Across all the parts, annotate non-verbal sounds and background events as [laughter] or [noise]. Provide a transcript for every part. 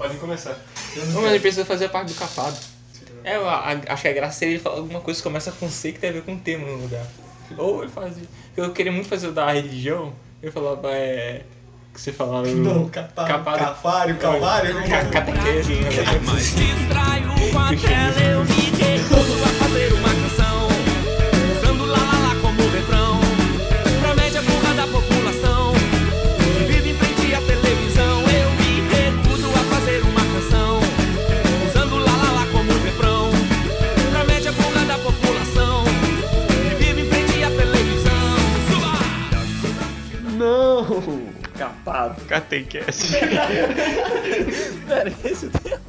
Podem começar. Não, mas ele precisa fazer a parte do capado. É, eu acho que a graça seria ele falar alguma coisa que começa com C que tem a ver com o tema no lugar. Ou ele fazia. Eu queria muito fazer o da religião, eu falava, é. Que você falava. Não, capa, Capado. cafário, calvário. Ca- Catequese, né? Mas distraio com a tela, eu me recuso a fazer uma Capado. Catequese. [laughs] Pera, esse o tema.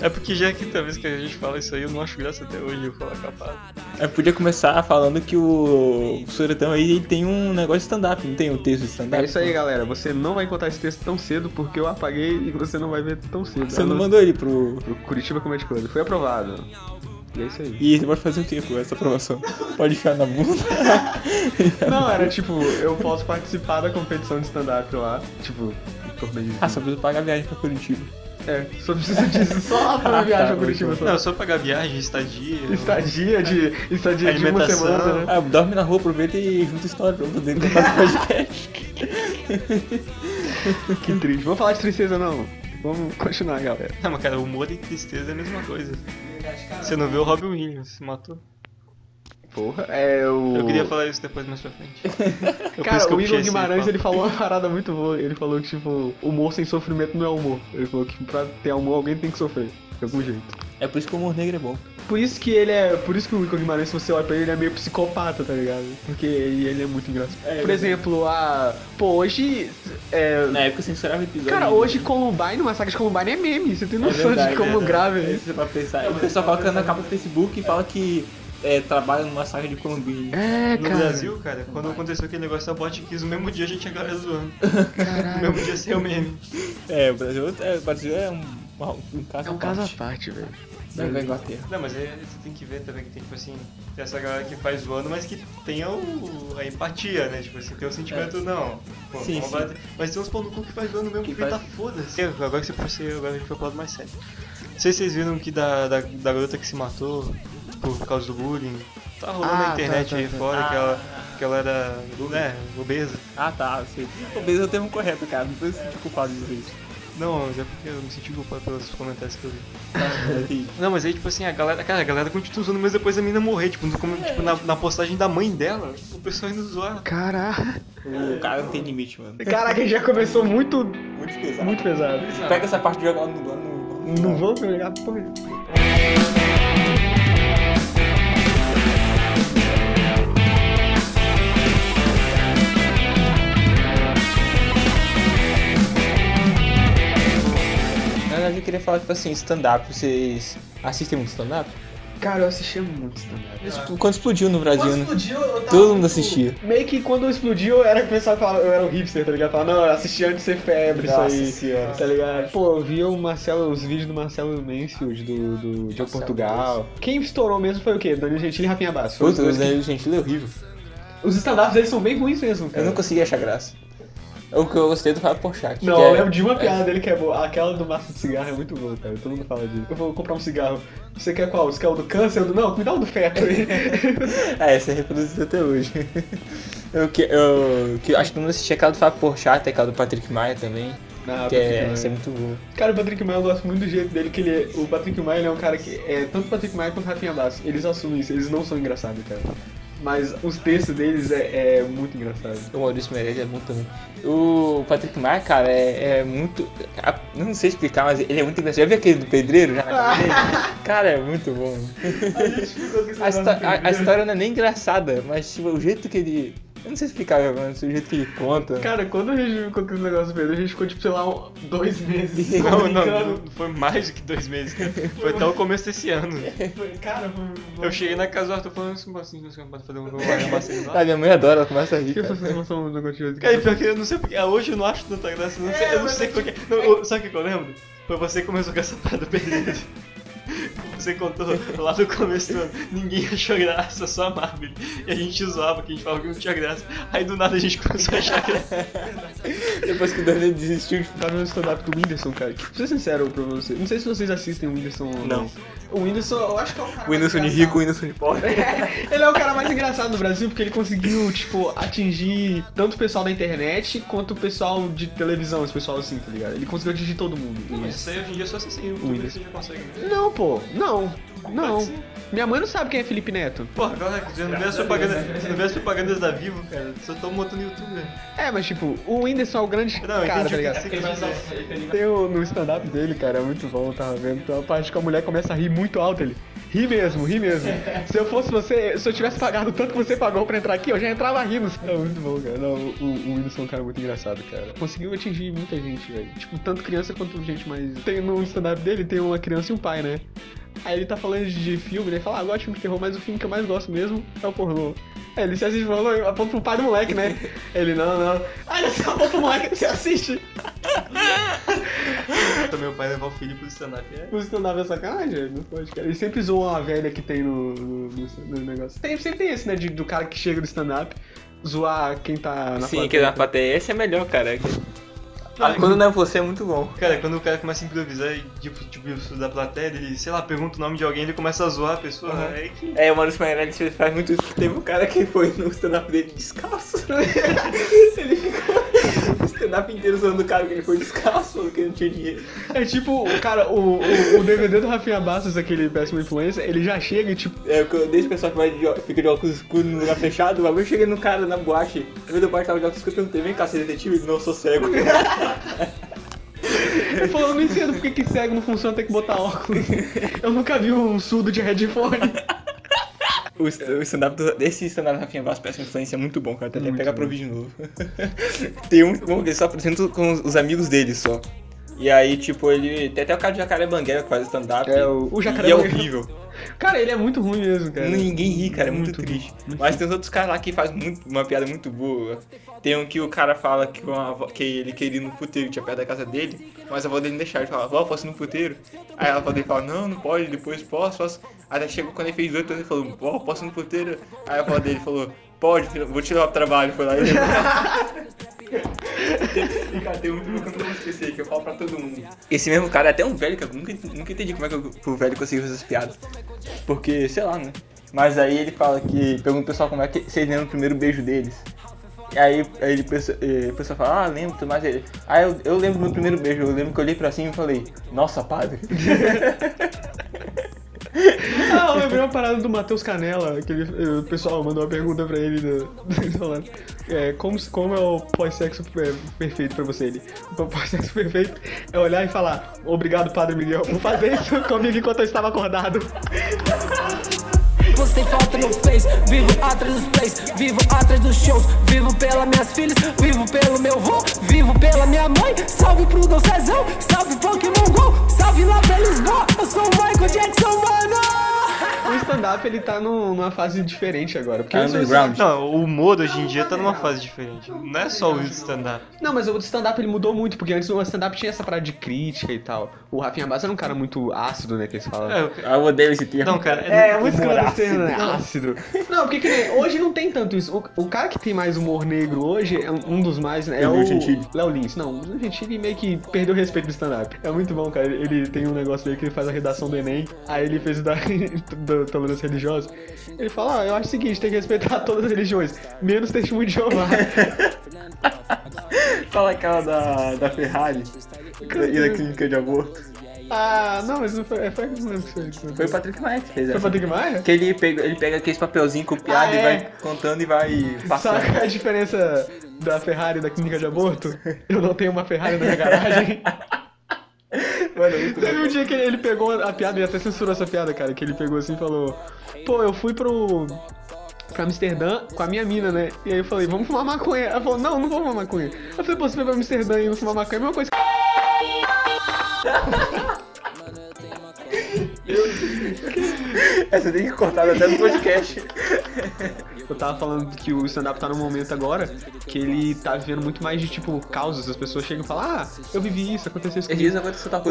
É porque já é a quinta vez que a gente fala isso aí, eu não acho graça até hoje eu falar capado. Eu podia começar falando que o Suretão aí ele tem um negócio de stand-up, não tem um texto de stand-up? É isso aí, galera. Você não vai encontrar esse texto tão cedo porque eu apaguei e você não vai ver tão cedo. Você Ah, não mandou ele pro. Pro Curitiba Comedy Club. Foi aprovado. E é isso aí. E ele vai fazer o que com essa aprovação? Pode ficar na bunda? [laughs] Não, era tipo, eu posso participar da competição de stand-up lá. Tipo, torneio. Ah, só preciso pagar a viagem pra Curitiba. É, só preciso disso. Só pra viagem Tá, pra Curitiba. Só. Não, só pagar viagem, estadia. Estadia de, estadia de uma semana, né? Ah, dorme na rua, aproveita e junta história pra poder contar podcast. [laughs] Que triste. Vamos falar de tristeza, não. Vamos continuar, galera. Não, mas cara, humor e tristeza é a mesma coisa. Você não viu o Robin Williams, se matou. Porra, é o. Eu queria falar isso depois mais pra frente. Eu [laughs] por Cara, eu o Igor Guimarães ele falou uma parada muito boa. Ele falou que, tipo, humor sem sofrimento não é humor. Ele falou que pra ter humor alguém tem que sofrer. De algum jeito. É por isso que o humor negro é bom. Por isso que ele é. Por isso que o Igor Guimarães, se você olha pra ele, ele é meio psicopata, tá ligado? Porque ele é muito engraçado. por exemplo, a. Pô, hoje. É... Na época censurava episódio. Cara, hoje Columbine, uma saga de Columbine é meme. Você tem É noção verdade, de como é verdade. grave é É, isso. Você vai pensar. O pessoal coloca na capa do Facebook e fala que é, trabalha numa saga de Columbine. É, No cara. Brasil, cara, quando aconteceu aquele negócio da Bot Kiss, no mesmo dia a gente tinha galera zoando. [laughs] No mesmo dia o meme. É, o Brasil é, o Brasil é um, um caso É um à caso à parte parte, velho. Da da Inglaterra. Não, mas aí você tem que ver também que tem, tipo assim, tem essa galera que faz zoando, mas que tenha o, a empatia, né? Tipo assim, tem o sentimento, não. Pô, Sim, sim. bater. Mas tem uns pau no cu que faz zoando mesmo, Que que, tá faz- foda-se. Agora que você agora a gente foi pro lado mais sério. Não sei se vocês viram que da, da, da garota que se matou por causa do bullying. Tá rolando Ah, na internet tá, tá, aí tá. fora que, Ah. ela, que ela era, né, obesa. Ah, tá, sei. Talvez é o termo correto, cara. Não precisa se culpado de dizer isso. Não, mas é porque eu me senti culpado pelos comentários que eu vi. E- [laughs] Não, mas aí, tipo assim, a galera, cara, a galera continua usando, mas depois a mina morrer, tipo, no, como- tipo, na, na postagem da mãe dela, o pessoal indo zoar. Caraca. o cara não tem limite, mano. Caraca, já começou muito, Muito pesado. muito pesado. Pega essa parte e joga lá no. lá no, Não vou pegar porra. Verdade, eu queria falar, tipo assim, stand-up. Vocês assistem muito stand-up? Cara, eu assistia muito stand-up. Isso, Quando explodiu no Brasil, Quando né? explodiu, eu tava, Todo mundo tipo, assistia. Meio que quando explodiu, eu era que o pessoal falava, eu era o hipster, tá ligado? Falava, não, eu assisti antes de ser febre, Nossa isso aí. senhora. Tá ligado? Pô, eu vi o Marcelo, os vídeos do Marcelo Mansfield, do, do Marcelo Portugal. Quem estourou mesmo foi o quê? Danilo Gentili e Rafinha Basso. Puta, Os os dois que- Danilo Gentili é horrível. Os stand-ups deles são bem ruins mesmo, cara. Eu não consegui achar graça. O que eu gostei do Fábio Porchat. Não, eu é- lembro de uma piada dele que é boa. Aquela do maço de cigarro é muito boa, cara. Todo mundo fala disso. Eu vou comprar um cigarro. Você quer qual? Você quer o do câncer? Do... Não, me dá o do feto aí. [laughs] É, essa é reproduzida até hoje. Eu, que, eu, que, acho que não assisti aquela do Fábio Porchat, aquela do Patrick Maia também. Não, que é, é muito boa. Cara, o Patrick Maia eu gosto muito do jeito dele, que ele é- O Patrick Maia ele é um cara que. É, tanto o Patrick Maia quanto o Rafinha Basso. Eles assumem isso, eles não são engraçados, cara. Mas os textos deles é, é muito engraçado. O Maurício Meirelles é bom também. O Patrick Maia, cara, é, é muito. a- Não sei explicar, mas ele é muito engraçado. Já viu aquele do pedreiro já? [laughs] Cara, é muito bom. A, histó- a- a história não é nem engraçada, mas tipo, o jeito que ele. Eu não sei explicar, mas o jeito que ele conta. Cara, quando a gente ficou com esse negócio do Pedro, a gente ficou tipo, sei lá, um- dois meses. [laughs] Não, não, não, foi mais do que dois meses, cara. Foi até o começo desse ano. [laughs] Foi- Cara, foi. Eu cheguei na casa do Arthur falando assim, assim, você pode fazer um massagem Ah, minha mãe adora, ela começa a rir. Que Cara. negócio Cara, e pior que eu não sei porque, ah, hoje eu não acho tanta graça, não sei, eu não sei porque. Não, eu- sabe o que eu lembro? Foi você que começou com essa parada perdida. Você contou lá no começo do ano, ninguém achou graça, só a Marvel. E a gente zoava, que a gente falava que não tinha graça. Aí do nada a gente começou a achar graça. Depois que o Danilo desistiu de Tá no stand-up do Whindersson, cara. Que, pra ser sincero pra você, não sei se vocês assistem o Whindersson ou Não. O Whindersson, eu acho que é o cara. O Whindersson de rico, o Whindersson de pobre. [laughs] Ele é o cara mais engraçado do Brasil porque ele conseguiu, tipo, atingir tanto o pessoal da internet quanto o pessoal de televisão, esse pessoal assim, tá ligado? Ele conseguiu atingir todo mundo. Mas isso aí hoje em dia é só assim, o Whindersson. já consegue. Não, pô, não. Não. Minha mãe não sabe quem é Felipe Neto. Porra, agora você não vê as propagandas, você [laughs] não vê as propagandas da Vivo, cara. Só estão montando no YouTube, velho. É, mas tipo, o Whindersson é o grande Não, eu cara, entendi tá o que ligado? você quis dizer. Tem o, no stand-up dele, cara, é muito bom, eu tava vendo. Tem uma parte que a mulher começa a rir muito alto, ele. Ri mesmo, ri mesmo. se eu fosse você, se eu tivesse pagado tanto que você pagou pra entrar aqui, eu já entrava rindo. É muito bom, cara. Não, o, o Whindersson é um cara muito engraçado, cara. Conseguiu atingir muita gente, velho. Tipo, tanto criança quanto gente mais. Tem no stand-up dele, tem uma criança e um pai, né? Aí ele tá falando de filme, né? Fala, ah, gosto de filme de terror, mas o filme que eu mais gosto mesmo é o pornô. Aí ele se assiste pornô, aponta pro pai do moleque, né? [laughs] Ele, não, não. Aí ele aponta pro moleque, você assiste. [laughs] Também o pai levar o filho pro stand-up. É. O stand-up é sacanagem, não pode, cara. Ele sempre zoa uma velha que tem no, no, no- no negócio. Tem, sempre tem esse, né, de- do cara que chega do stand-up, zoar quem tá na Sim, plateia. que na plateia. Esse é melhor, cara. Ah, Quando não é você, é muito bom. Cara, quando o cara começa a improvisar e, tipo, tipo da plateia, ele, sei lá, pergunta o nome de alguém, ele começa a zoar a pessoa. Uhum. É que. É, o Maurício Meirelles faz muito. Teve um cara que foi no stand-up dele descalço. [laughs] ele ficou stand-up inteiro zoando o cara que ele foi descalço, falando que ele não tinha dinheiro. É tipo, cara, o, o, o DVD do Rafinha Bastos, aquele péssimo influencer, ele já chega e tipo, É, porque eu o pessoal que vai de, fica de óculos escuros no lugar fechado, mas eu cheguei no cara na boate, no meio da boate tava de óculos escuros, eu perguntei, vem cá, você é detetive? Ele, não, eu sou cego. ele falou, eu não entendo por que que cego não funciona, tem que botar óculos. Eu nunca vi um surdo de headphone. O, o stand-up do, desse stand-up do Rafinha Bastos, péssima influência, é muito bom, cara. Até Muito pegar bom. pra ouvir de novo. [laughs] tem um bom que ele só apresenta com os, os amigos dele só. E aí, tipo, ele. Tem até o cara de Jacaré Banguela que faz stand-up. É, o- o Jacaré E é horrível. Cara, ele é muito ruim mesmo, cara. Ninguém ri, cara, é muito, Muito triste. Mas tem os outros caras lá que fazem muito, uma piada muito boa. Tem um que o cara fala que, uma que ele queria ir no puteiro, tinha perto da casa dele, mas a avó dele não deixava. Ele fala, vó, posso ir no puteiro? Aí a avó dele fala, não, não pode, depois posso, posso. Aí chegou quando ele fez oito anos, ele falou, vó, posso ir no puteiro? Aí a avó dele falou, pode, vou te levar pro trabalho. Foi lá e cara, tem bom que eu não vou esquecer, que eu falo pra todo mundo. Esse mesmo cara é até um velho, que eu nunca, nunca entendi como é que o, o velho conseguiu fazer essas piadas. Porque, sei lá, né? Mas aí ele fala que, pergunta o pessoal como é que vocês lembram o primeiro beijo deles. E aí, aí ele, pensa- o pessoal fala, ah, lembro, mais ele. Ah, eu, eu lembro do meu primeiro beijo, eu lembro que eu olhei pra cima e falei, nossa, padre. [laughs] Ah, eu lembrei uma parada do Matheus Canela, que ele- o pessoal mandou uma pergunta pra ele do, do- falando, é, como, como é o pós-sexo per- perfeito pra você? Ele, o pós-sexo perfeito é olhar e falar, obrigado, Padre Miguel, por fazer isso comigo enquanto eu estava acordado. [laughs] Você falta no Face, vivo atrás dos plays, vivo atrás dos shows, vivo pelas minhas filhas, vivo pelo meu vô, vivo pela minha mãe. Salve pro Dom Cezão, salve Pokémon Go, salve lá pra Lisboa, eu sou o Michael Jackson, mano. O stand-up, ele tá num- numa fase diferente agora. Porque Tá underground. Não, o humor hoje em dia tá numa fase diferente. Não é só o stand-up. Não, mas o stand-up ele mudou muito, porque antes o stand-up tinha essa parada de crítica e tal. O Rafinha Bass era um cara muito ácido, né, que eles falam. É, eu- Ah, eu odeio esse termo. não, cara, É, é muito Humor escroto esse termo, né? ácido. Não, porque que nem- hoje não tem tanto isso. O, o cara que tem mais humor negro hoje, é um, dos mais, né? É o. Léo Lins. Não, o Gentili meio que perdeu o respeito do stand-up. É muito bom, cara. Ele, tem um negócio dele que ele faz a redação do Enem. Aí ele fez o da, [laughs] da tolerância religiosa. Ele fala, ah, eu acho o seguinte, tem que respeitar [laughs] todas as religiões, menos testemunho de Jeová. [laughs] Fala aquela da, da Ferrari e da clínica de aborto. ah, não, mas não foi, foi, não lembro que foi. Foi, o Patrick Maia que fez foi essa. Patrick Maia? Que ele pega, ele pega aqueles papelzinho copiado Ah, e é? vai contando e vai passando. Sabe a diferença da Ferrari e da clínica de aborto? Eu não tenho uma Ferrari na minha garagem. [laughs] Mano, é muito Teve um dia que ele pegou a piada, ele até censurou essa piada, cara, que ele pegou assim e falou: Pô, eu fui pro. pra Amsterdã com a minha mina, né? E aí eu falei, vamos fumar maconha. Ela falou, não, não vou fumar maconha. Eu falei, pô, você foi pra Amsterdã e não fumar maconha, é a mesma coisa. [laughs] Essa tem que cortar até no podcast. [laughs] eu tava falando que o stand-up tá num momento agora que ele tá vivendo muito mais de, tipo, causas. As pessoas chegam e falam, ah, eu vivi isso, aconteceu isso Às comigo.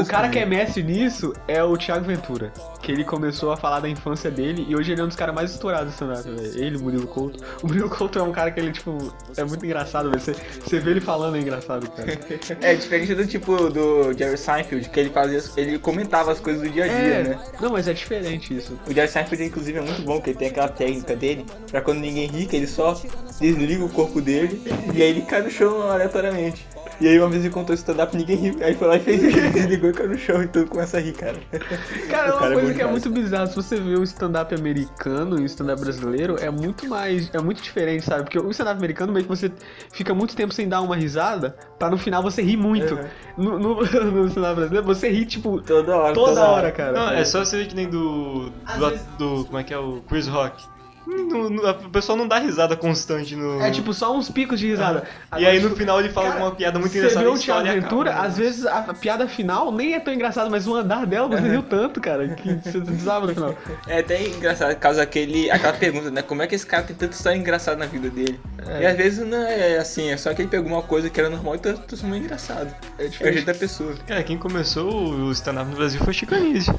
O cara que é mestre nisso é o Thiago Ventura. Que ele começou a falar da infância dele e hoje ele é um dos caras mais estourados do stand-up, velho. Ele, o Murilo Couto. O Murilo Couto é um cara que ele, tipo, é muito engraçado, velho. Você, você vê ele falando é engraçado, cara. [laughs] É diferente do tipo do Jerry Seinfeld, que ele fazia. Ele comentava as coisas do dia a dia, É, né? não, mas é diferente isso. O Jerry Seinfeld, inclusive, é muito bom, que ele tem aquela técnica dele, pra quando ninguém ri, que ele só desliga o corpo dele e aí ele cai no chão aleatoriamente. E aí uma vez ele contou stand-up e ninguém riu, aí foi lá e fez ele [laughs] desligou e caiu no chão e todo começa a rir, cara. [laughs] Cara, é O uma é coisa bom que é muito bizarra. Se você vê o stand-up americano e o stand-up brasileiro, é muito mais. É muito diferente, sabe? Porque o stand-up americano meio que você fica muito tempo sem dar uma risada, pra no final você rir muito. Uhum. No, no, [laughs] no stand-up brasileiro, você ri, tipo, Toda hora. toda hora, cara. Não, é só você ver que nem do. Do, do- Como é que é o Chris Rock. Não- não- O pessoal não dá risada constante no. É tipo só uns picos de risada. E aí no final ele fala Cara, alguma piada muito Você engraçada. vê e o Thiago história Ventura, acaba, né? às vezes a, piada final nem é tão engraçada, mas o andar dela você riu tanto, cara, que você desaba no final. É até engraçado, causa aquele, aquela pergunta, né? Como é que esse cara tem tanta história engraçada na vida dele? É. E às vezes não é assim, é só que ele pegou uma coisa que era normal e transformou em engraçado. É É o jeito da pessoa. Cara, quem começou o stand-up no Brasil foi o Chicanise.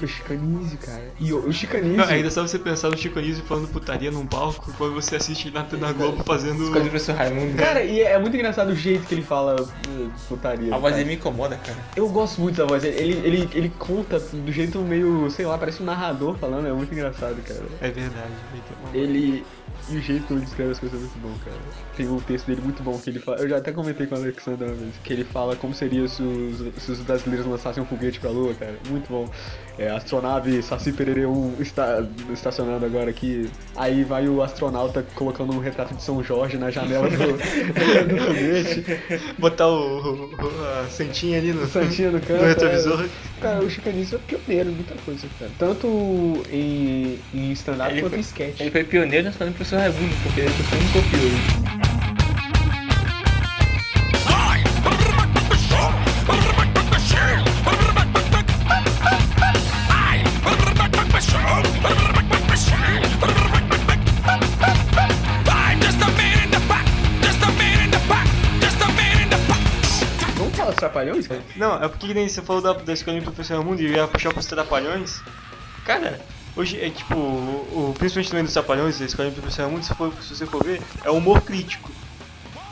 O Chicanísio, cara. E o, o Chicanísio. Não, ainda só você pensar no Chicanise falando putaria num palco quando você assiste ele na, na Globo fazendo. Do professor Raimundo. Cara, e é muito engraçado o jeito que ele fala uh, putaria. A voz dele me incomoda, cara. Eu gosto muito da voz dele. Ele, ele, ele conta do jeito meio, sei lá, parece um narrador falando, é muito engraçado, cara. É verdade, muito bom. Ele. E o jeito que ele escreve as coisas é muito bom, cara. Tem um texto dele muito bom que ele fala. Eu já até comentei com o Alexander uma vez. Que ele fala como seria se os, se os brasileiros lançassem um foguete pra lua, cara. Muito bom. É, astronave Saci Pererê 1 está estacionando agora aqui. Aí vai o astronauta colocando um retrato de São Jorge na janela do, [laughs] do foguete. Botar o, o- a santinha ali no, Santinha [laughs] no canto. no retrovisor. é. Cara, o Chicanísio é pioneiro em muita coisa, cara. Tanto em, em stand-up Ele quanto foi- em sketch. Ele foi pioneiro nessa falando do professor Raimundo, porque ele professor não copiou cara? Não, é porque nem você falou da, da escola do professor Raimundo e ia puxar pros trapalhões. Cara, hoje é tipo, o, o- principalmente também dos trapalhões, a escola do professor Raimundo, se, for, se você for ver, é humor crítico.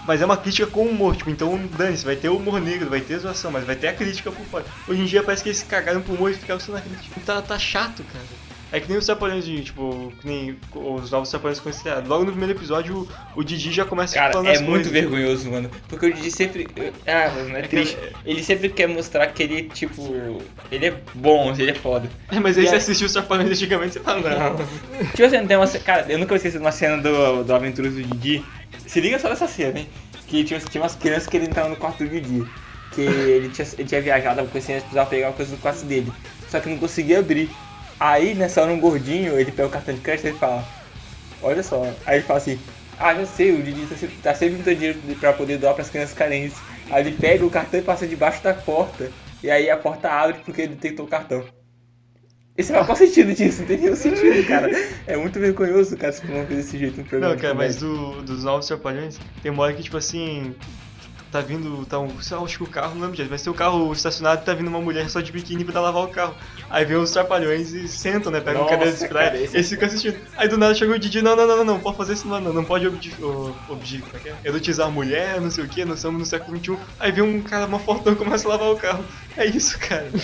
Mas é uma crítica com humor, tipo, então dane-se, vai ter humor negro, vai ter zoação, mas vai ter a crítica por fora. Hoje em dia parece que eles cagaram pro humor e ficaram só na crítica. Tá, tá chato, cara. É que nem os de, tipo, que nem os novos com estreado. Logo no primeiro episódio, o, o Didi já começa Cara, falando é as muito coisas. vergonhoso, mano. Porque o Didi sempre. Ah, mano, é triste. Ele sempre quer mostrar que ele, tipo. Ele é bom, ele é foda. É, mas aí E você aí- assistiu os trapalhões antigamente você fala, não. Tipo assim, tem uma Cara, eu nunca vou esquecer de uma cena do, do Aventuras do Didi. Se liga só nessa cena, hein? Que tinha, tinha umas crianças que ele entrava no quarto do Didi. Que ele tinha, ele tinha viajado, assim, eles precisavam pegar uma coisa no quarto dele. Só que não conseguia abrir. Aí, nessa hora, um gordinho, ele pega o cartão de crédito e ele fala: Olha só. Aí ele fala assim: Ah, já sei, o Didi tá sempre, tá sempre dinheiro pra poder doar pras crianças carentes. Aí ele pega o cartão e passa debaixo da porta. E aí a porta abre porque ele detectou o cartão. Esse é o qual sentido disso? Não tem nenhum sentido, cara. É muito vergonhoso, cara, se promover desse jeito no programa. Não, cara, mas do, dos novos trapalhões, tem uma hora que, tipo assim, tá vindo, tá um, sei lá, acho que o carro, não lembro direito, mas tem o carro estacionado e tá vindo uma mulher só de biquíni pra lavar o carro. Aí vem os trapalhões e sentam, né, pegam Nossa, cadeira de praia, eles ficam assistindo. Aí do nada chegou o Didi, não, não, não, não, não, pode fazer isso não, não, não pode obdi, o- obdi, como é é? erotizar a mulher, não sei o que, nós estamos no século XXI. Aí vem um cara, uma fortão e começa a lavar o carro. É isso, cara. [laughs]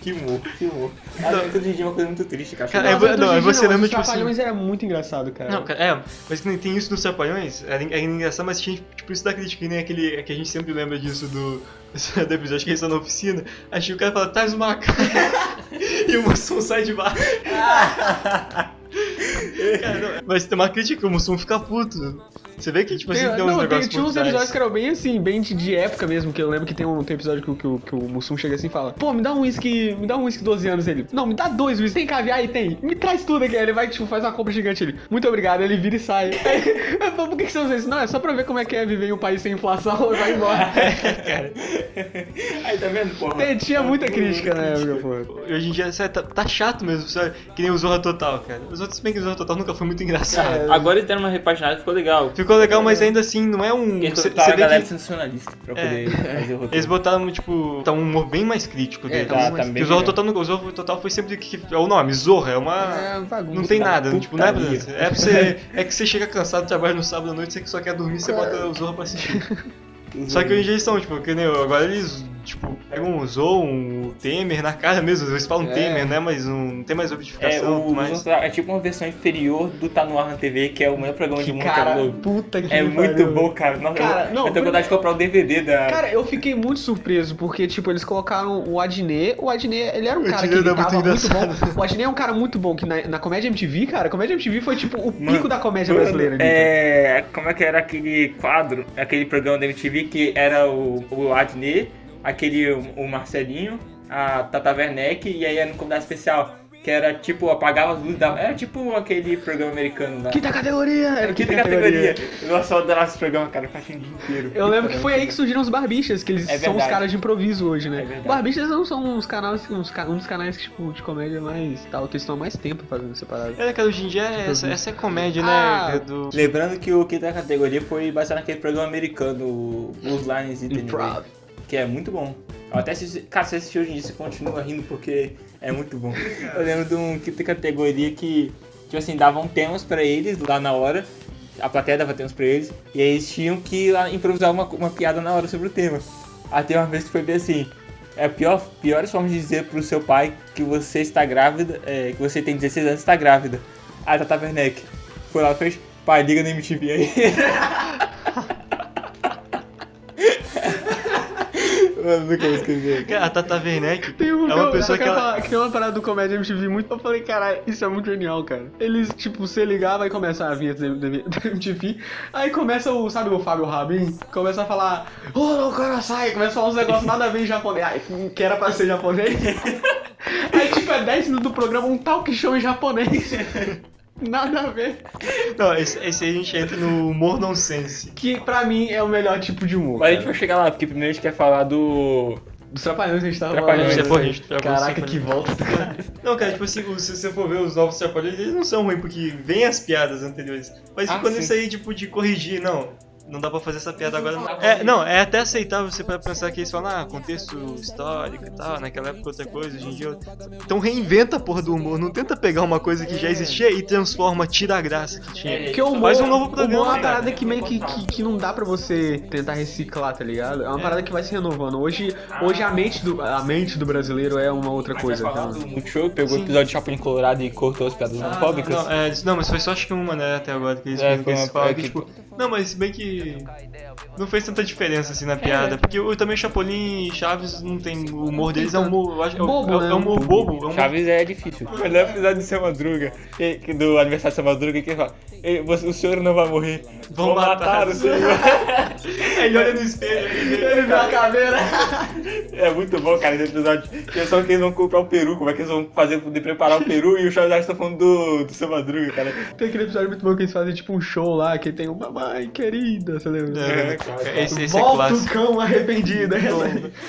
Que, humor, que humor. Não, todo dia é uma coisa muito triste, cara. Cara, é, Não, não, é você lembra, os tipo assim- trapalhões era muito engraçado, cara. Não, cara, é, mas que nem tem isso nos Trapalhões, é, é engraçado, mas tinha tipo isso da crítica, que nem aquele é que a gente sempre lembra disso do, [laughs] do episódio que eles estão na oficina, aí chega o cara fala, traz uma cara, [laughs] e o Mussum sai de baixo. [laughs] Cara, não, mas tem uma crítica que o Mussum fica puto. Você vê que, tipo assim, Tem- tem uns não, tem, tinha uns episódios que eram bem assim, bem de, de época mesmo, que eu lembro que tem um, tem um episódio que, o- que, o- que o Mussum chega assim e fala, pô, me dá um whisky, me dá um whisky 12 anos ele. Não, me dá dois whisky, tem caviar aí, tem. Me traz tudo aqui. Aí ele vai, tipo, faz uma compra gigante ele. Muito obrigado, ele vira e sai. [laughs] Aí, eu falo, por que, que você usa isso? Não, é só pra ver como é que é viver em um país sem inflação e vai embora. [laughs] Aí Aí, tá vendo, porra? Tem- Tinha muita crítica na época, pô. Hoje em dia, sério, tá, tá chato mesmo, sabe? Que nem o Zorra Total, cara. Os outros, bem que o Zorra Total nunca foi muito engraçado. Agora ele tendo uma repaginada ficou legal. Ficou legal, mas ainda assim, não é um. Eles Você botaram a vê galera que sensacionalista pra É. poder [laughs] fazer o roteiro. eles botaram, tipo, tá um humor bem mais crítico dele. tá Tá, muito mais- também. Que o Zorra Total, o Total foi sempre que é o nome, Zorra, é uma. É, bagunça. Não tem nada, Putaria. tipo, não é pra você. É pra você. É que você chega cansado do trabalho no sábado à noite, você só quer dormir, você bota o Zorra pra assistir. [laughs] Só que hoje em dia eles são, tipo, que nem eu, agora eles, tipo, pegam o Zoom, o Temer na cara mesmo, eles falam É. Temer, né? Mas não, não tem mais É, objetificação, o, mas. é tipo uma versão inferior do Tá No Ar na TV, que é o melhor programa Que do mundo cara, que é puta que É muito bom, cara. Nossa, Cara, eu, não, eu tenho vontade de comprar o DVD da. Cara, eu fiquei muito surpreso, porque, tipo, eles colocaram o Adnet. O Adnet, ele era um O cara que imitava muito muito, bom. O Adnet é um cara muito bom, que na, na comédia MTV, cara, a comédia MTV foi, tipo, o pico Mano, da comédia brasileira. É. Como é que era aquele quadro, aquele programa da MTV que era o, o Adnet, aquele o Marcelinho, a Tata Werneck e aí era no convidado especial. Que era tipo, apagava as luzes da. Era tipo aquele programa americano lá. Quinta categoria! Era Quinta categoria. Nossa, eu adorava esse programa, cara. Eu passei o dia inteiro. Eu lembro que foi aí que surgiram os barbichas, que eles É são os caras de improviso hoje, né? É barbichas não são uns canais, uns, um dos canais tipo, de comédia mais tal, que eles estão há mais tempo fazendo separado. É, cara, hoje em dia é essa, essa é comédia, Ah. né? Do... Lembrando que o quinta categoria foi baseado naquele programa americano, Os Lines e Improv. Que é muito bom. Eu até assisti, cara, se assistir hoje em dia, você continua rindo porque é muito bom. Eu lembro de um quinta categoria que, tipo assim, davam temas pra eles lá na hora, a plateia dava temas pra eles, e aí eles tinham que lá improvisar uma, uma piada na hora sobre o tema. Até uma vez que foi bem assim. É a pior, piores formas de dizer pro seu pai que você está grávida, é, que você tem 16 anos e está grávida. A Tata Werneck foi lá e fez, pai, liga no MTV aí. [laughs] Mano, nunca vou esquecer. Cara, A Tata Werneck Tem um, é uma eu- pessoa eu que ela... falar que tem uma parada do Comédia MTV muito. Eu falei, caralho, isso é muito genial, cara. Eles, tipo, você ligar, vai começar a vinheta da da MTV. Aí começa o, sabe, o Fábio Rabin? Começa a falar, ô, o cara sai, começa a falar uns negócios nada a ver em japonês. Ai, que era pra ser japonês. [laughs] Aí, tipo, é 10 minutos do programa, um talk show em japonês. [laughs] Nada a ver. Não, esse, esse aí a gente entra no humor nonsense. Que pra mim é o melhor tipo de humor. Mas a gente vai chegar lá, porque primeiro a gente quer falar do. Dos trapalhões a gente tava Trapalhões, falando. é, porra, a gente tava Caraca, falando que volta do cara. Não, cara, tipo assim, se você for ver os novos Trapalhões, eles não são ruins, porque vem as piadas anteriores. Mas Ah, ficou sim. nisso aí, tipo, de corrigir, não. Não dá pra fazer essa piada agora. Não. É, não, é até aceitável você para pensar que eles falam, ah, contexto histórico e tal, naquela época outra coisa, hoje em dia. Então reinventa a porra do humor, não tenta pegar uma coisa que já existia e transforma, tira a graça que tinha. É, Porque o humor, Faz um novo o programa, humor é uma cara. parada que meio que, que, que não dá pra você tentar reciclar, tá ligado? É uma parada que vai se renovando. Hoje, hoje a, mente do, a mente do brasileiro é uma outra coisa. Falar Então. do Multishow, pegou o episódio de Chapolin Colorado e cortou as piadas homofóbicas. Não, é, não, mas foi só acho que uma, né, até agora que eles, É, que foi eles falam é que- tipo. Não, mas se bem que. Não fez tanta diferença assim na piada. Porque eu também Chapolin e Chaves não tem. O humor deles é um humor. eu acho- é Bobo, é, né? é um humor bobo. É um humor Chaves é difícil. O [laughs] melhor episódio do Seu Madruga, do aniversário do Seu Madruga, que ele fala: "Ei, você- O senhor não vai morrer. Vão matar o senhor. [laughs] Ele olha no espelho ele vê- a caveira. É muito bom, cara, esse episódio. Que é só que eles vão comprar o peru, como é que eles vão fazer poder preparar o peru e o Chaves está falando do, do Seu Madruga, cara. Tem aquele episódio muito bom que eles fazem tipo um show lá, que tem um mamãe querida, você lembra? É, cara. esse, esse é Volta o clássico. cão arrependido.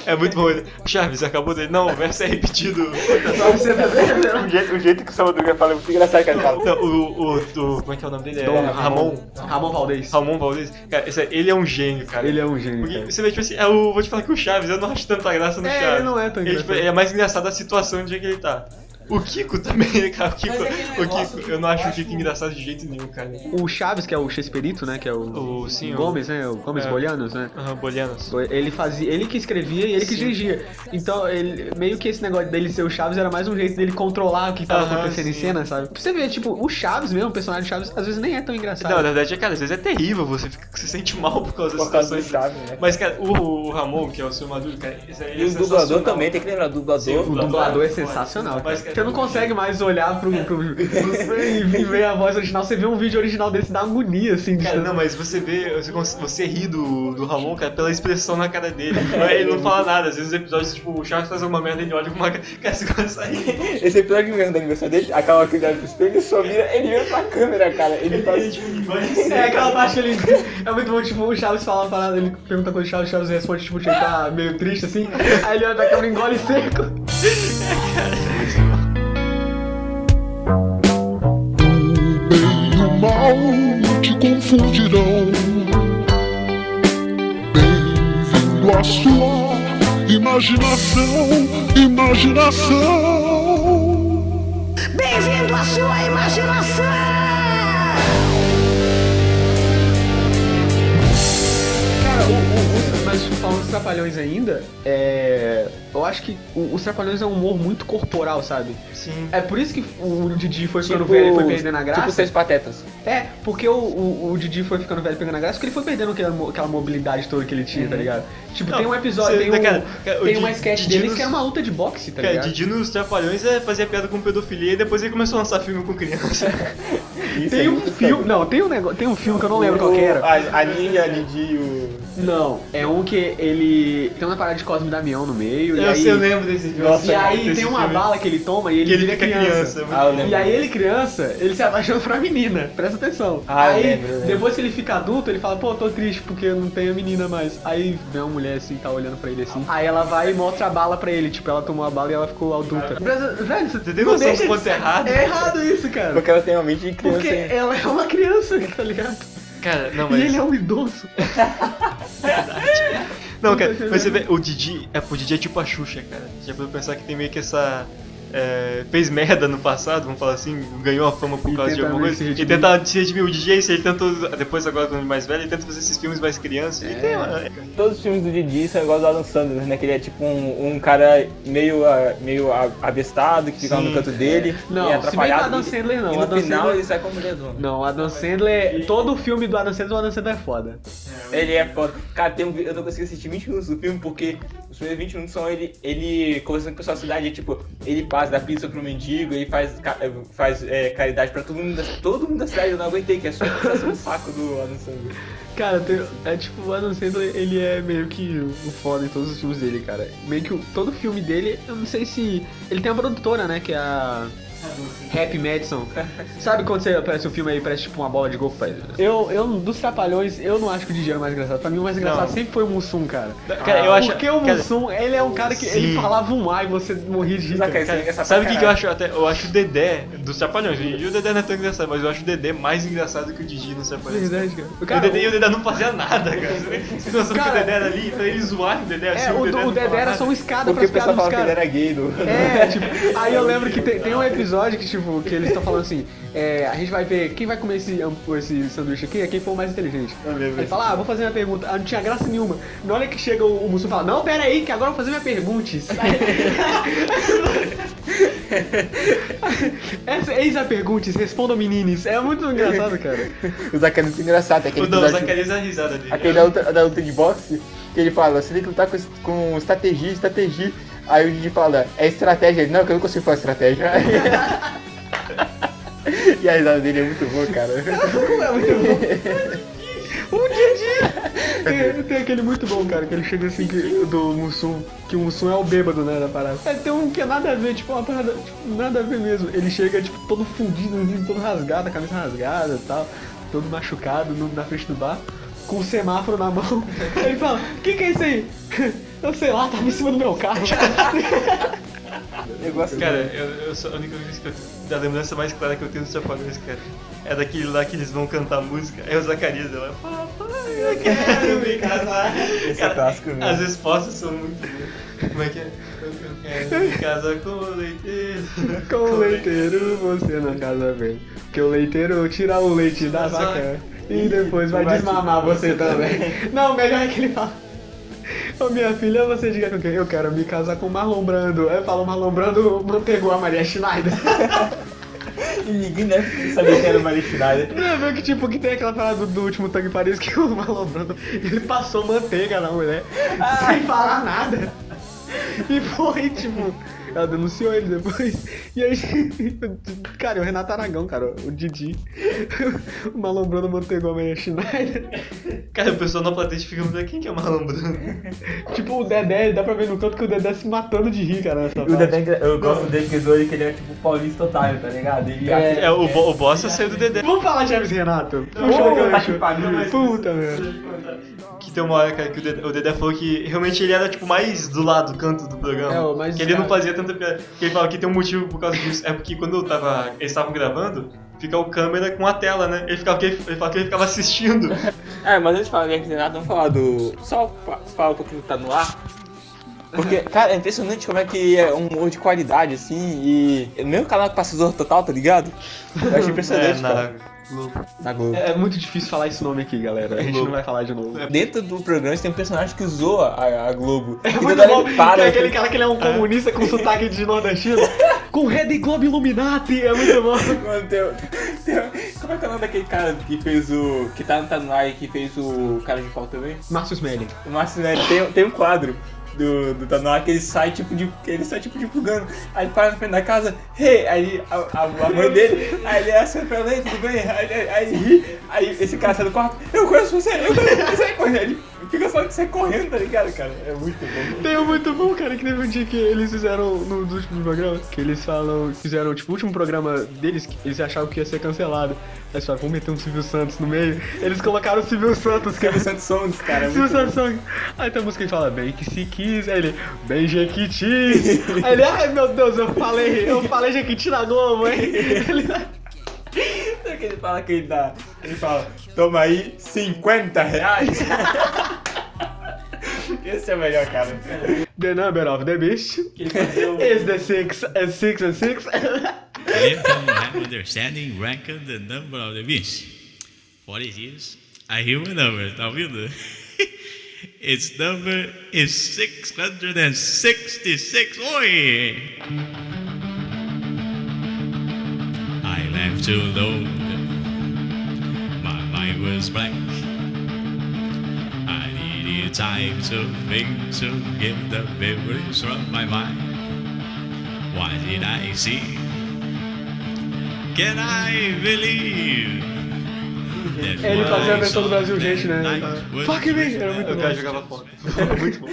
É muito bom. Chaves, acabou dele. Não, o verso é repetido. Tá? O jeito, o jeito que o Madruga fala é muito engraçado, cara. Fala, Não, o, o, o- Como é que é o nome dele? É Dom Ramon. Ramon Valdez. Ramon Valdez. Cara, esse- ele é um gênio, cara. Ele é um gênio. Porque cara. você vê, tipo assim, é o, vou te falar que o Chaves, eu não acho tanta graça no É, Chaves. ele não é tão Ele, tipo, é mais engraçado a situação de que ele tá. O Kiko também, cara. O Kiko, é o Kiko eu não acho o Kiko engraçado de jeito nenhum, cara. O Chaves, que é o Chesperito, né? Que é o, O, sim, o- Gomes, né? O Gomes É. Bolianos, né? Aham, Bolianos. Ele fazia, ele que escrevia e ele que Sim. dirigia. Então, ele, meio que esse negócio dele ser o Chaves era mais um jeito dele controlar o que tava acontecendo em sim. cena, sabe? Pra você ver, tipo, o Chaves mesmo, o personagem Chaves, às vezes nem é tão engraçado. Não, na verdade, é, cara, às vezes é terrível, você fica, você sente mal por causa das Por causa do situações. Chaves, né? Mas, cara, o, o Ramon, que é o seu Maduro, cara, esse aí E é o dublador também, tem que lembrar, o dublador. Sim, o dublador é sensacional. Mas, cara. Você não consegue mais olhar pro, pro, pro e ver a voz original. Você vê um vídeo original desse dá agonia, assim. Cara, não, mas você vê, você, você ri do, do Ramon, cara, pela expressão na cara dele. Ele não fala nada, às vezes os episódios, tipo, o Charles faz alguma merda, ele olha com uma cara, você a rir. Esse episódio mesmo da aniversário dele, acaba que ele olha pro espelho, ele só vira, ele vira pra câmera, cara. Ele tá Ele, tipo. [laughs] É aquela parte que ele. É muito bom, tipo, o Chaves fala uma parada, ele pergunta coisa do Chaves, o Chaves responde, tipo, ele tá meio triste assim. Aí ele olha pra câmera e engole seco. Mal te confundirão. Bem-vindo à sua imaginação, imaginação. Bem-vindo à sua imaginação! Mas falando dos Trapalhões ainda, é. Eu acho que o- os Trapalhões é um humor muito corporal, sabe? Sim. É por isso que o Didi foi ficando velho e foi perdendo a graça. Tipo seis patetas. É, porque o, o, o Didi foi ficando velho e pegando a graça porque ele foi perdendo aquela, aquela mobilidade toda que ele tinha, tá ligado? Tipo, Não, tem um episódio, tem, um, cara, cara, o tem uma sketch Didi deles nos- que era uma luta de boxe, tá Cara, ligado? Didi nos Trapalhões é, fazia piada com pedofilia e depois ele começou a lançar filme com criança. [laughs] Isso Tem é um muito filme, não, tem um negócio, tem um filme que eu não lembro qual que era. A, a Ninja, a Didi e o... Não, é um que ele tem uma parada de Cosme e Damião no meio e Eu, aí sei, eu lembro desse filme. Nossa, e aí tem uma filme. bala que ele toma e ele, que ele vira fica criança. muito Ah, eu bom. lembro. E aí ele criança, ele se apaixona por uma menina, presta atenção. Ah, aí, lembro, lembro. depois que ele fica adulto, ele fala, pô, eu tô triste porque eu não tenho a menina mais. Aí vem uma mulher assim, tá olhando pra ele assim. Aí ela vai e mostra a bala pra ele, tipo, ela tomou a bala e ela ficou adulta. Presta- Velho, você tem noção deixa do de quanto é errado? É errado isso, cara. Porque ela tem uma mente de criança Porque ainda. ela é uma criança, [laughs] tá ligado? Cara, não, E mas. ele é um idoso. Não, cara, [laughs] mas você vê, o Didi, é, o Didi é tipo a Xuxa, cara. Já pra pensar que tem meio que essa. É, fez merda no passado, vamos falar assim, ganhou a fama por E causa de alguma se coisa. E tenta se redimir. O Didi é isso, ele tentou, depois agora quando ele é mais velho, ele tenta fazer esses filmes mais crianças. Tem uma. Todos os filmes do Didi são igual do Adam Sandler, né? Que ele é tipo um, um cara meio, ah, meio abestado, que fica Sim, no canto dele. Não, e se bem que o atrapalhado. Adam e- Sandler não, E o no Adam final Sandler- ele sai com a mulher. Não, o Adam Sandler, todo o filme do Adam Sandler, o Adam Sandler é foda. Ele é foda. Cara, tem um, eu não consigo assistir 20 minutos do filme porque os primeiros 20 minutos são ele, ele conversando com pessoal da cidade. e, tipo, ele passa da pizza pro mendigo, ele faz, eh, faz é, caridade pra todo mundo, da, todo mundo da cidade. Eu não aguentei, que é só a no saco do Adam Sandler. Cara, tem- é tipo, o Adam Sandler, ele é meio que o foda em todos os filmes dele, cara. Meio que o- todo filme dele, eu não sei se... Ele tem uma produtora, né, que é a... Happy Madison. Sabe quando você aparece o filme aí, parece tipo uma bola de golfe? faz- Eu, eu, dos Trapalhões, eu não acho que o Didi era o mais engraçado. Pra mim, o mais engraçado Não. sempre foi o Mussum, cara. Cara, eu acho- Porque o cara- Mussum, ele é um cara que... Ele Sim. falava um ar e você morria de rir. Sabe, cara. cara, essa- essa Sabe o que, pra que eu acho até? Eu acho o Dedé dos Trapalhões. E o Dedé não é tão engraçado, mas eu acho o Dedé mais engraçado que o Didi nos Trapalhões. Verdade, cara. O Cara, Dedé, e o Dedé não fazia nada, cara. Você tem noção que o Cara, Dedé era ali, pra eles zoarem o Dedé assim, É, o, do- não o Dedé falava era só um nada. escada Porque pra o pessoal piadas dos falava que ele caras. era gay do. É, tipo, aí eu lembro que tem, tem um episódio que, tipo, que eles estão falando assim, é, a gente vai ver quem vai comer esse, esse sanduíche aqui é quem for o mais inteligente. Eu Aí ele fala, ah, vou fazer uma pergunta. Ah, não tinha graça nenhuma. Na hora que chega o, o Mussum fala, não, pera aí, que agora eu vou fazer minha perguntes. [laughs] [laughs] Essa, eis a perguntes, respondam menines. É muito engraçado, cara. O Zacarias é muito engraçado. Tem aquele Não, o Zacarias é a risada dele. Aquele da luta, da luta de boxe, que ele fala, você tem que lutar com, com estratégia, estratégia. Aí o Didi fala, é estratégia. Ele, não, que eu não consigo fazer estratégia. [laughs] e a risada dele é muito boa, cara. [laughs] É muito bom. [laughs] Um dia dia. Tem, aquele muito bom, cara, que ele chega assim que, do Mussum, que o Mussum é o bêbado, né, da parada. É, tem um que é nada a ver, tipo, uma parada, tipo, nada a ver mesmo. Ele chega, tipo, todo fundido, assim, todo rasgado, a camisa rasgada e tal, todo machucado no- na frente do bar, com o semáforo na mão. Ele fala, o que, que é isso aí? Eu sei lá, tava em cima do meu carro. [laughs] Eu gosto Cara, eu, eu sou a única vez que eu da lembrança mais clara que eu tenho dos Trapalhões, cara. É daquele lá que eles vão cantar música. É o Zacarias, ela Papai, eu quero me casar. Esse é clássico mesmo. As respostas são muito boas. Como é que é? Eu quero me casar com o leiteiro. Com o leiteiro você não casa bem. Porque o leiteiro tira o leite da vaca e depois vai Vai desmamar você também. Não, melhor é que ele fala. Ô minha filha, você diga com quem? Eu quero me casar com o Marlon Brando. Aí fala o Marlon Brando mantegou a Maria Schneider. E [laughs] ninguém deve saber quem era o Maria Schneider. Não, viu que tipo, que tem aquela parada do, do último Tango em Paris que o Marlon Brando, ele passou manteiga na mulher, sem falar nada. E foi, tipo, ela denunciou ele depois. E aí, [laughs] cara, o Renato Aragão, cara, o Didi, [laughs] o Malombrando Manteigo Amanhã Schneider. Cara, o pessoal na plateia fica falando, quem que é o malambrando? [laughs] Tipo, o Dedé, dá pra ver no canto que o Dedé se matando de rir, cara, nessa O parte. Dedé, eu gosto dele que zoa ele, que ele é tipo paulista otário, tá ligado? Ele É. É, o, bo- o boss saiu do Dedé. Vamos falar e Renato? Puxa, Puta velho. Que tem uma hora, cara, que o Dedé, o Dedé falou que realmente ele era, tipo, mais do lado do canto do programa. É, o mais- que ele não fazia tanta piada. Que ele fala que tem um motivo por causa disso. É porque quando eu tava, eles estavam gravando, fica o câmera com a tela, né? Ele, ficava, ele que ele ficava assistindo. [laughs] É, mas antes de falar de Hermes e Renato, vamos falar do. Só fa- falar um pouquinho que tá no ar. Porque, [laughs] cara, é impressionante como é que é um humor de qualidade, assim, e. No mesmo canal que passa Zorro Total, tá ligado? Eu achei [laughs] impressionante, É, cara. Globo. Na Globo. É muito difícil falar esse nome aqui, galera. A gente não vai falar de novo. Dentro do programa tem um personagem que zoa a, a Globo. É E muito bom, ele para. que é eu aquele cara que ele é um comunista com sotaque de nordestino, [laughs] com Red Globo Illuminati, é muito bom. [laughs] Mano, como é que é o nome daquele cara que fez o. que tá no Tanai, que fez o cara de pau também? Márcio Smelling. O Márcio Nery tem, tem um quadro do, do que ele sai tipo de. ele sai tipo divulgando. Aí ele para na frente da casa, hey! Aí a, a, a mãe dele, aí ele é assim pra ele, tudo bem? Aí, aí, aí aí esse cara sai do quarto, eu conheço você, eu conheço você, correndo. Ele fica só de sair correndo, tá ligado, cara? É muito bom. Tem um muito bom, cara, que teve um dia que eles fizeram no dos últimos programas, que eles falam, fizeram, tipo, o último programa deles, que eles achavam que ia ser cancelado. Aí falaram, vamos meter um Silvio Santos no meio. Eles colocaram o Silvio Santos, que é Kevin Santos Songs, cara. é Silvio. Santos Song. Aí tem a música que fala, bem que se quis, aí ele, bem Jequiti. aí ele, ai meu Deus, eu falei, eu falei Jequiti na Globo, hein? Ele, [laughs] Sabe que ele fala que ele dá. Ele fala, toma aí 50 reais. [laughs] Esse é o melhor, cara. the number of the beast is the six and six and six. Lincoln have understanding ranked the number of the beast. For it is a human number, tá ouvindo? [laughs] Its number is 666. Oi! Left alone. My mind was blank. I needed time to think to get the memories from my mind. What did I see? Can I believe? Ele fazia a versão do Brasil, gente, né? Fuck me! Era muito O bom. cara jogava fora. [laughs] muito bom.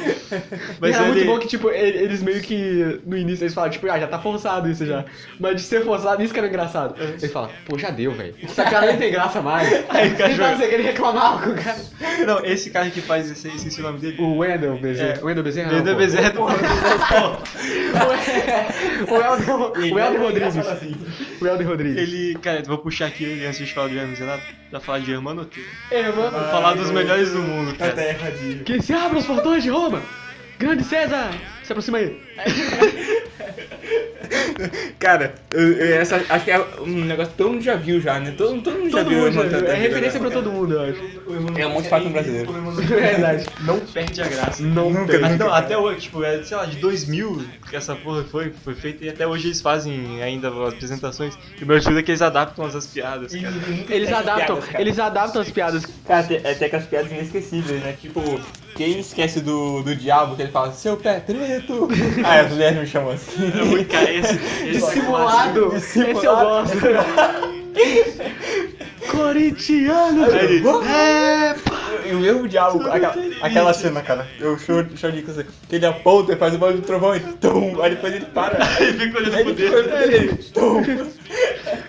Mas era ele... muito bom que, tipo, ele- eles meio que no início eles falam, tipo, ah, já tá forçado isso já. Mas de ser forçado, isso que era engraçado. Ele fala, pô, já deu, velho. [laughs] Essa cara nem tem graça mais. Aí o cara joga- assim, que ele reclamava com o cara. Não, esse cara que faz esse, esqueci o nome dele. O Wendel Bezerra. É. [laughs] O Wendel Bezerra? Wendel. Bezerra do- O Helder o Helder Rodrigues. O Helder Rodrigues. Ele, cara, vou puxar aqui antes de falar do Hermes Renato, pra falar de Hermano Teu. Ei, mano. Vou falar dos melhores do mundo, Tá cara. erradinho. Que se abra os portões de Roma. Grande César. Se aproxima aí. Cara, essa, acho que é um negócio que todo mundo já viu já, né? Todo, todo mundo já Todo viu. mundo já viu. É referência né? pra todo mundo, eu acho. É um monte de fato no brasileiro. [laughs] Verdade. Não perde a graça. Não Nunca, nunca. não, até hoje, tipo, é, sei lá, de 2000 que essa porra foi, foi feita e até hoje eles fazem ainda as apresentações. E o meu ajuda é que eles adaptam as piadas, cara. Eles adaptam, piadas, eles adaptam as piadas. Cara, tem, é, tem aquelas piadas inesquecíveis, né? Tipo, quem esquece do, do diabo, que ele fala, seu pé preto. Ah, as mulheres me chamam assim. É muito, cara, esse, esse [laughs] Dissimulado. Esse eu gosto. Corintiano. É, E o mesmo diabo, aquela, aquela cena, cara, eu show, show de coisa, que ele aponta e faz o barulho do trovão e tum, aí depois ele para. [laughs] Ele fica olhando Aí pro dedo. tum.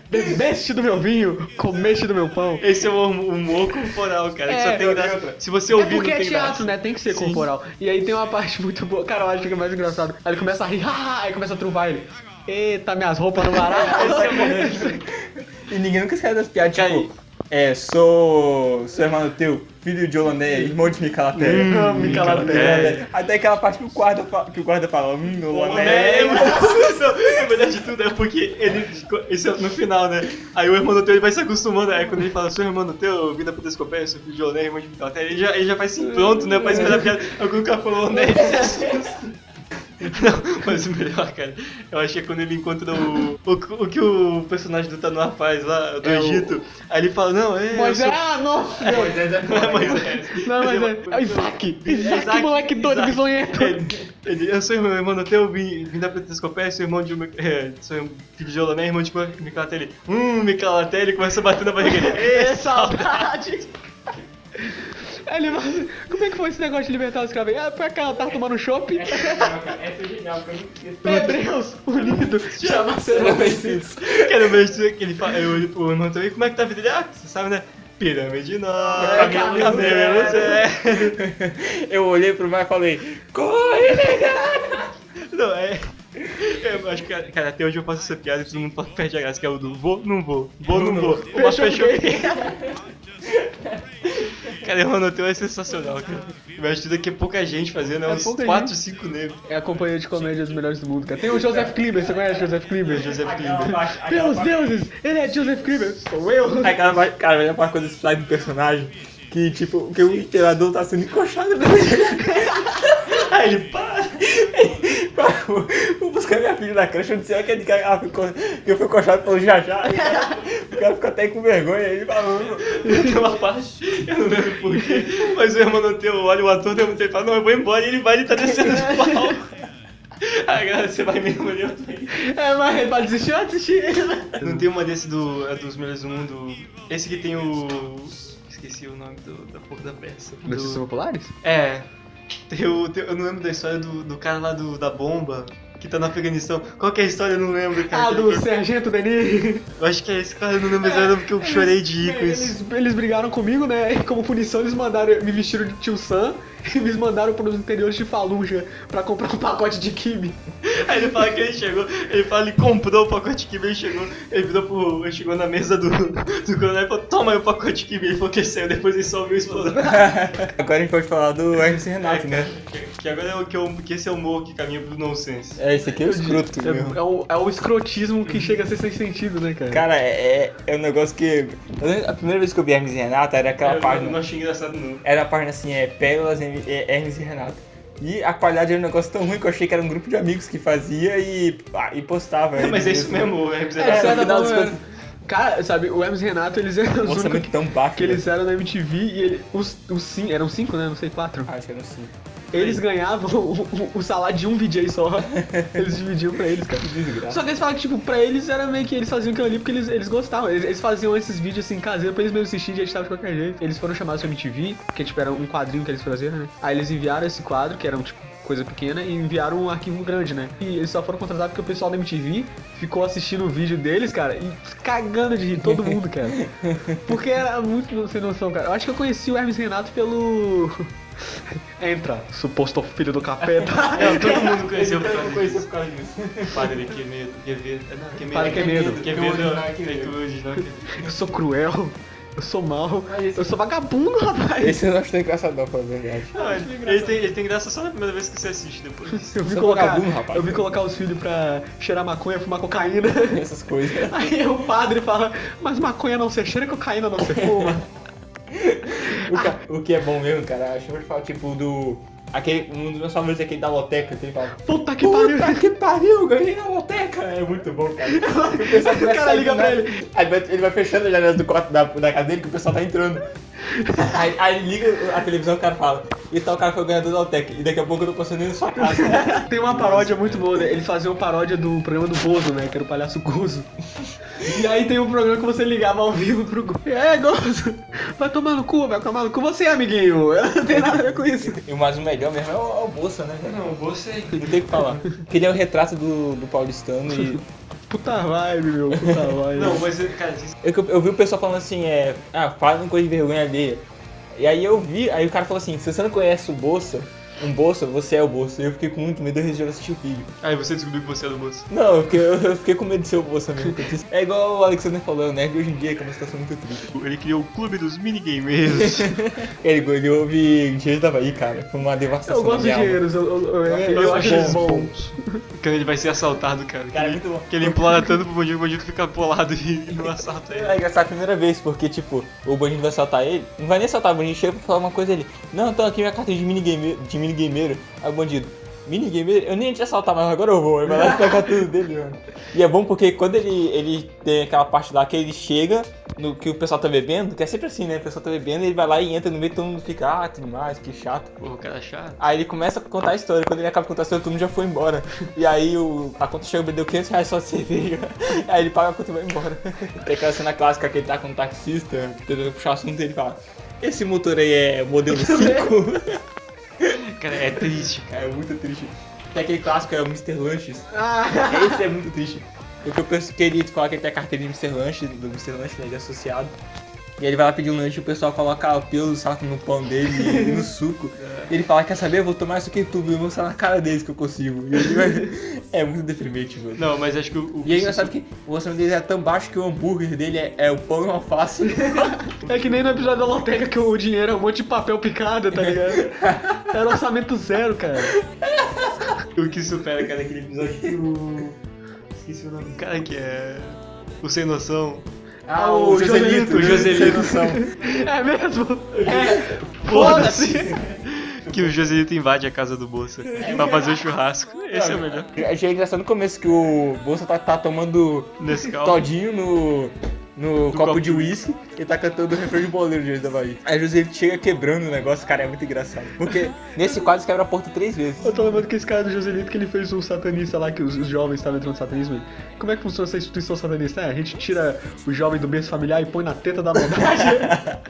Bebeste do meu vinho, comeste do meu pão. Esse é o humor corporal, cara. que É, só tem outra, graça. Se você É ouvir, porque não é tem teatro, graça. né? Tem que ser Sim. corporal. E aí tem uma parte muito boa. Cara, eu acho que é mais engraçado. Aí ele começa a rir, [laughs] ah, aí começa a truvar ele. Eita, minhas roupas no varal. [laughs] E ninguém nunca esquece das piadas, Cara, tipo, é, sou, sou irmão teu, filho de Holoneia, irmão de Micalatéia. Hum. Até aquela parte que o guarda, que o guarda fala, hum, É, Holoneia. [laughs] Na verdade de tudo é porque ele. Isso é no final, né? Aí o irmão do teu ele vai se acostumando. Aí quando ele fala, seu irmão do teu, vida pro descoper, seu filho de Oné, irmão de Micalatéia, ele já, ele já faz assim pronto, né? Pra esperar a piada. Algum cara falou Oné. Não, mas o melhor, cara, eu acho que é quando ele encontra o. O, o que o personagem do Tanoa faz lá, do É o- Egito. Aí ele fala, não, é. Moisés, sou- ah, nossa! Não [laughs] é Moisés. Não, mas Ele- é, é o Isaac. É Isaac, moleque doido, Isaac. bisonhento. Ele, ele, eu sou irmão, irmão do teu, vim, vim da Pretescopé, sou irmão de. um- É, sou filho de Olomé, irmão de Micalatelli. Hum, Micalatelli, começa a bater na barriga [laughs] dele. É saudade! [laughs] Ele, mas, como é que foi esse negócio de libertar os escravos? Ah, foi aquela tava tomando chopp. Essa é genial, porque eu não esqueço. Hebreus, unido, chama isso. Quero ver isso que ele fala. Eu irmão também, como é que tá a vida dele? Ah, você sabe, né? Pirâmide não, É, cabelo, zero. zero. Eu olhei pro mar e falei, corre, nega! Não, é. Eu acho que, cara, até hoje eu faço essa piada e todo mundo perde a graça, que é o do vou, não vou, vou, não vou. O Márcio fechou [laughs] Cara, o Ronoteu é sensacional, cara. Eu acho que é pouca gente fazendo, é É uns pouca 4, gente. 5 negros. É a companhia de comédia dos melhores do mundo, cara. Tem o Joseph Klimber, você conhece o Joseph Klimber? Joseph Aquela Klimber. parte- deuses, ele é Joseph Klimber, sou eu. Aquela parte, cara, olha pra coisa desse slide do personagem. Que tipo, que o imperador tá sendo encoxado na [laughs] Aí ele para. Vou- Vou buscar minha filha na creche, sei aquele cara ela ficou, que eu fui encoxado pelo Jajá. [laughs] O cara ficou até com vergonha aí falando. Tem uma parte, eu não lembro porquê, mas o Hermanoteu olha o ator do Hermanoteu e fala, não, eu vou embora, e ele vai e ele tá descendo de palco. [laughs] Aí, galera, você vai mesmo ali, eu aí. É, mas ele vai desistir, eu desistir. Não tem uma desse do, é dos melhores do mundo, esse que tem o... Esqueci o nome do, da porra da peça. Notícias Do, populares? é, tem o, tem- eu não lembro da história do, do cara lá do, da bomba, que tá no Afeganistão. Qual que é a história? Eu não lembro, cara. Ah, do Sargento Denis. Eu acho que é esse cara, eu não lembro, mas eu lembro que eu chorei de rir com isso. Eles, eles brigaram comigo, né? E como punição, eles mandaram, me vestiram de tio Sam [laughs] e me mandaram para os interiores de Fallujah pra comprar um pacote de kibe. Aí ele fala que ele chegou, ele fala, ele comprou o pacote kibe, ele chegou, ele virou pro, ele chegou na mesa do, do coronel e falou, toma aí o pacote kibe, ele falou que saiu, depois ele só ouviu explosão. [laughs] Agora a gente pode falar do Hermes e Renato, né? que, que agora é o que, eu, que esse é o humor que caminha pro nonsense. É, esse aqui é o escroto É, mesmo. é o, é o escrotismo que chega a ser sem sentido, né, cara? Cara, é, é um negócio que. eu A primeira vez que eu vi Hermes e Renato era aquela eu, eu página. não achei engraçado não. Era a página assim, é Pérolas, é, Hermes e Renato. E a qualidade era um negócio tão ruim que eu achei que era um grupo de amigos que fazia e, ah, e postava. Mas é isso mesmo, o Hermes É, Renato. no certo, final não, das é. contas- Cara, sabe, o Hermes e Renato, eles eram os Um únicos orçamento tão baixo. que eles eram na MTV e ele, os, os cinco, eram cinco, né? Não sei, quatro. Ah, Acho que era assim. Eles ganhavam o, o- o salário de um VJ só. [laughs] Eles dividiam pra eles, cara. Desgraça. Só que eles falavam que, tipo, pra eles era meio que eles faziam aquilo ali porque eles, eles gostavam. Eles, eles faziam esses vídeos assim, caseiros pra eles mesmos assistirem e editavam de qualquer jeito. Eles foram chamados pra MTV, que tipo, era um quadrinho que eles faziam, né? Aí eles enviaram esse quadro, que era um tipo coisa pequena, e enviaram um arquivo grande, né? E eles só foram contratados porque o pessoal da MTV ficou assistindo o vídeo deles, cara, e cagando de rir, todo mundo, cara. [laughs] Porque era muito sem noção, cara. Eu acho que eu conheci o Hermes Renato pelo. Entra, suposto filho do capeta. Não, [laughs] todo mundo conheceu o padre. conhecia por causa disso. [laughs] Padre que medo, que medo. Não, que medo. Padre que medo. Que medo, é que medo. Eu sou cruel, eu sou mal, eu sou vagabundo, rapaz. Esse eu não acho tão engraçado, não, pra verdade. Não, ele, ele tem, ele tem graça só na primeira vez que você assiste depois. [laughs] Eu vi, Sou colocar, vagabundo, rapaz. eu vi colocar os filhos pra cheirar maconha, fumar cocaína. Essas coisas. Aí o padre fala, mas maconha não se cheira, cocaína não se fuma. O, ca- o que é bom mesmo, cara, acho vou falar, tipo, do. Aquele, um dos meus favoritos é aquele da loteca, que ele fala. Puta que Puta pariu. que pariu, ganhei na loteca! É muito bom, cara. [laughs] O, O cara liga pra ele. Aí ele vai fechando a janela do quarto da, da casa dele que o pessoal tá entrando. Aí, aí liga a televisão e o cara fala, e tal, o cara foi o ganhador da loteca. E daqui a pouco eu tô passando ele na sua casa. [laughs] Tem uma paródia muito boa, né? Eles faziam paródia do programa do Bozo, né? Que era o palhaço Gozo. E aí tem um programa que você ligava ao vivo pro Gozo. É, Gozo, vai tomar no cu, vai tomar no cu. Você, amiguinho, [laughs] não tem nada a ver com isso. E o mais o melhor mesmo é o, é o Bolsa, né? Não, você. Não tem o que falar. Que ele é o retrato do, do paulistano e. [laughs] Puta vibe, meu, puta vibe. Não, mas, cara, isso- Eu, eu vi o pessoal falando assim, é. Ah, fala em coisa de vergonha alheia. E aí eu vi, aí o cara falou assim, se você não conhece o Bolsa, um Bolsa, você é o Bolsa. E eu fiquei com muito medo de assistir o vídeo. Aí você descobriu que você é do bolso. Não, eu fiquei, eu fiquei com medo de ser o Bolsa mesmo. É igual o Alexander falou, o nerd hoje em dia, que é uma situação muito triste. Ele criou o clube dos minigamers. [laughs] Ele, ele ouve Engenheiro da Bahia, cara. Foi uma devastação. Eu gosto de dinheiros, eu, eu, eu, eu, Eu acho eles bom. bons. Quando ele vai ser assaltado, cara. Cara, é que, muito bom. que ele implora tanto pro bandido, o bandido fica polado e, [laughs] não assalta ele. É engraçado a primeira vez, porque, tipo, o bandido vai assaltar ele, não vai nem assaltar, o bandido chega pra falar uma coisa ele, não, então aqui minha carta de minigameiro, de minigameiro. Aí o bandido, minigame dele, eu nem tinha assaltar, mas agora eu vou. Ele vai lá e pega [laughs] tudo dele, mano. E é bom porque quando ele, ele tem aquela parte lá que ele chega no que o pessoal tá bebendo, que é sempre assim, né? O pessoal tá bebendo, ele vai lá e entra no meio, todo mundo fica, ah, tudo mais, que chato. Pô, o cara é chato. Aí ele começa a contar a história, quando ele acaba de contar a história, todo mundo já foi embora. E aí o, a conta chega, deu 500 reais só de cerveja. [laughs] Aí ele paga a conta e vai embora. [laughs] Tem aquela cena clássica que ele tá com um taxista, tentando puxar o assunto e ele fala: Esse motor aí é modelo 5? Cara, é triste. É muito triste. Tem aquele clássico, é o Mr. Lanches. Ah, Esse é muito triste. Porque eu penso que ele fala que ele tem a carteirinha de Mr. Lanche, do Mr. Lanche, né, de associado. E ele vai lá pedir um lanche e o pessoal coloca o pelo do saco no pão dele e no suco. E ele fala, quer saber? Eu vou tomar isso aqui em e vou mostrar na cara deles que eu consigo. E ele vai... [laughs] É muito deprimente, mano. Não, mas acho que o. o E é engraçado que o orçamento dele é tão baixo que o hambúrguer dele é, é o pão e uma alface. é que nem no episódio da Loteca que o dinheiro é um monte de papel picado, tá ligado? [laughs] Era orçamento zero, cara. O que supera, cara, aquele episódio que o. Esqueci o nome do cara que é. O Sem Noção. Ah, o Joselito, o Joselito. É mesmo? É, foda-se! que o Joselito invade a casa do Bolsa pra fazer o churrasco. Esse é o melhor. Achei engraçado no começo que o Bolsa tá, tá tomando Nescau. todinho no, no copo, copo de uísque e tá cantando o refrão de boleiro de da Bahia. Aí o Joselito chega quebrando o negócio, cara, é muito engraçado. Porque nesse quadro quebra a porta três vezes. Eu tô lembrando que esse cara do Joselito que ele fez um satanista lá, que os, os jovens estavam entrando no satanismo. Como é que funciona essa instituição satanista? É, a gente tira o jovem do berço familiar e põe na teta da maldade.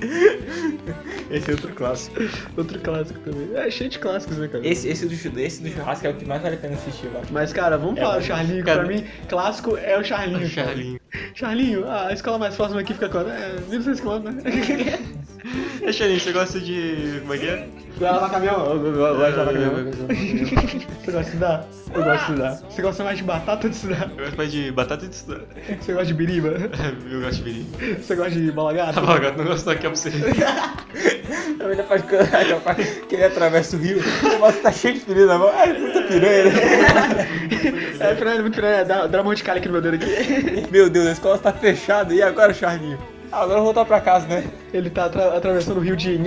[laughs] Esse é outro clássico. Outro clássico também. É cheio de clássicos, né, cara? Esse, esse, do, esse do churrasco é o que mais vale a pena assistir, acho. Mas, cara, vamos É, falar do Charlinho, que cara- pra mim, clássico é o Charlinho. cara. Charlinho. Charlinho, a escola mais próxima aqui fica quanto? É, 1.200 km, né? [laughs] [laughs] É, Charlinho, você gosta de. Como é que é? Caminhão? Eu eu- eu gosto de lavar caminhão. Você gosta de estudar? Eu gosto de estudar. Você gosta mais de batata ou de estudar? Eu gosto mais de batata e de estudar. Você gosta de biriba? [laughs] Eu gosto de virir. Você gosta de bola gata? Gato, não gosto daqui pra você. A melhor parte que- ele atravessa o rio, o negócio tá cheio de ferida na mão. Ai, puta piranha, né? [laughs] É, piranha, muito piranha. Dá, dá uma mão de calha aqui no meu dedo aqui. Meu Deus, a escola tá fechada. E agora, Charlinho? Agora eu vou voltar pra casa, né? Ele tá atra- atravessando o rio de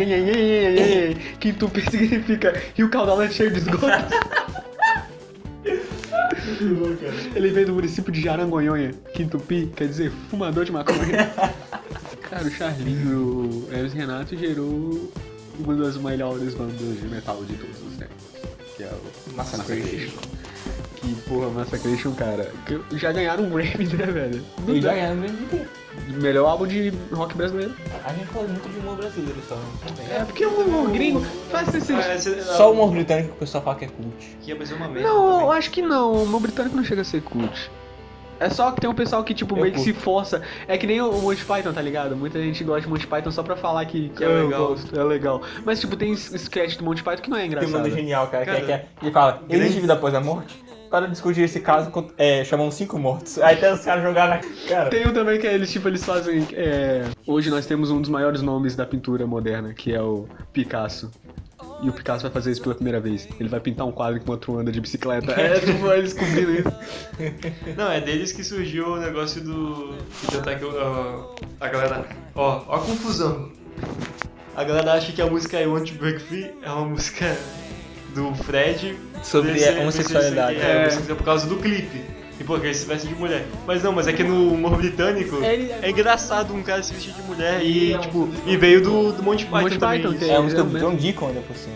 que em tupi [laughs] significa rio caudalante cheio de esgoto. Ele veio do município de Jarangonhonha, que em tupi quer dizer fumador de maconha. [laughs] Cara, o Charlinho, o Hermes Renato gerou uma das melhores bandas de metal de todos os tempos, que é o Massacration. Que porra, Massacration, cara, que já ganharam um Grammy, né, velho? E já mesmo de quê? Melhor álbum de rock brasileiro. A gente fala muito de humor brasileiro só. É, porque o humor gringo faz esse Só o humor britânico que o pessoal fala que é cult. Que ia fazer uma merda. Não, eu também. acho que não. O humor britânico não chega a ser cult. É só que tem um pessoal que, tipo, Eu meio que se curto. força. É que nem o Monty Python, tá ligado? Muita gente gosta de Monty Python só pra falar que, que É eu legal. gosto, é legal. Mas, tipo, tem sketch do Monty Python que não é Tem um engraçado. genial, cara, que é, Cara, que é, ele fala, existe vida após a morte? Para discutir esse caso, é, chamam cinco mortos. Aí tem os caras jogar na cara. Tem um também que é eles, tipo, eles fazem. é, Hoje nós temos um dos maiores nomes da pintura moderna, que é o Picasso. E o Picasso vai fazer isso pela primeira vez. Ele vai pintar um quadro enquanto anda de bicicleta. É, [laughs] tipo, eles descobrindo isso. Não, é deles que surgiu o negócio do. De tentar que o- a, a galera. Ó, ó a confusão. A galera acha que a música I Want to Break Free é uma música do Fred Sobre desse- a homossexualidade. desse- É, homossexual por causa do clipe. E porque ele se veste de mulher. Mas não, mas é que no humor britânico Ele- é engraçado um cara se vestir de mulher e, tipo, e veio do, do Monty Python Monty também. Python, isso. que É um Eles John. John Deacon ainda por cima.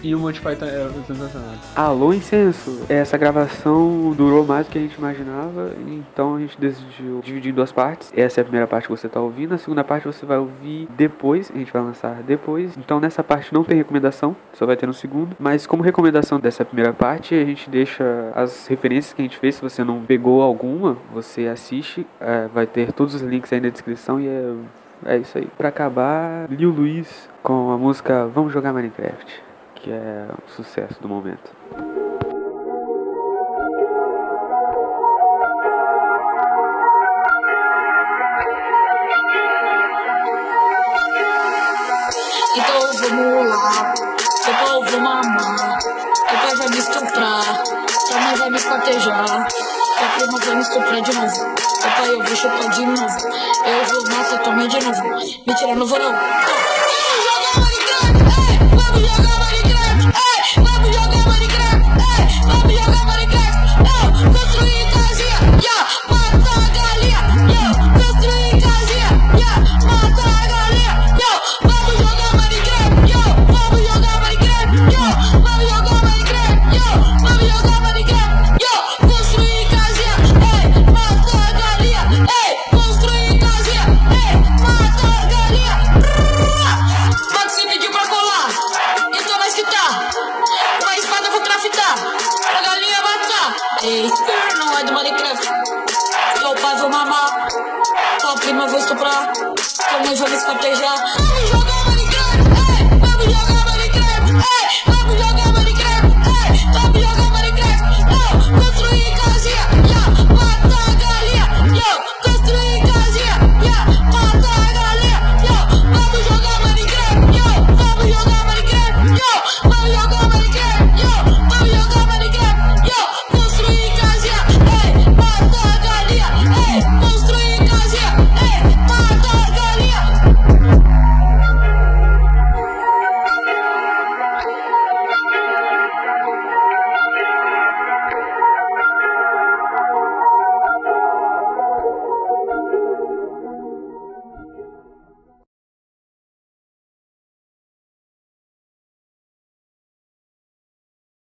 E o Monty Python é sensacional. Alô, Incenso! Essa gravação durou mais do que a gente imaginava, então a gente decidiu dividir em duas partes. Essa é a primeira parte que você está ouvindo, a segunda parte você vai ouvir depois, a gente vai lançar depois. Então nessa parte não tem recomendação, só vai ter no segundo. Mas como recomendação dessa primeira parte, a gente deixa as referências que a gente fez. Se você não pegou alguma, você assiste, é, vai ter todos os links aí na descrição e é, é isso aí. Pra acabar, Lil Luiz com a música Vamos Jogar Minecraft que é o sucesso do momento. Então vamos lá, seu pau vou mamar, pai vai me estuprar, mãe vai me esquartejar, tua prima vai me estuprar de novo, teu pai eu vou chupar de novo, eu vou matar tua mãe de novo, mentira, não vou não. Acabar é em não, construir então.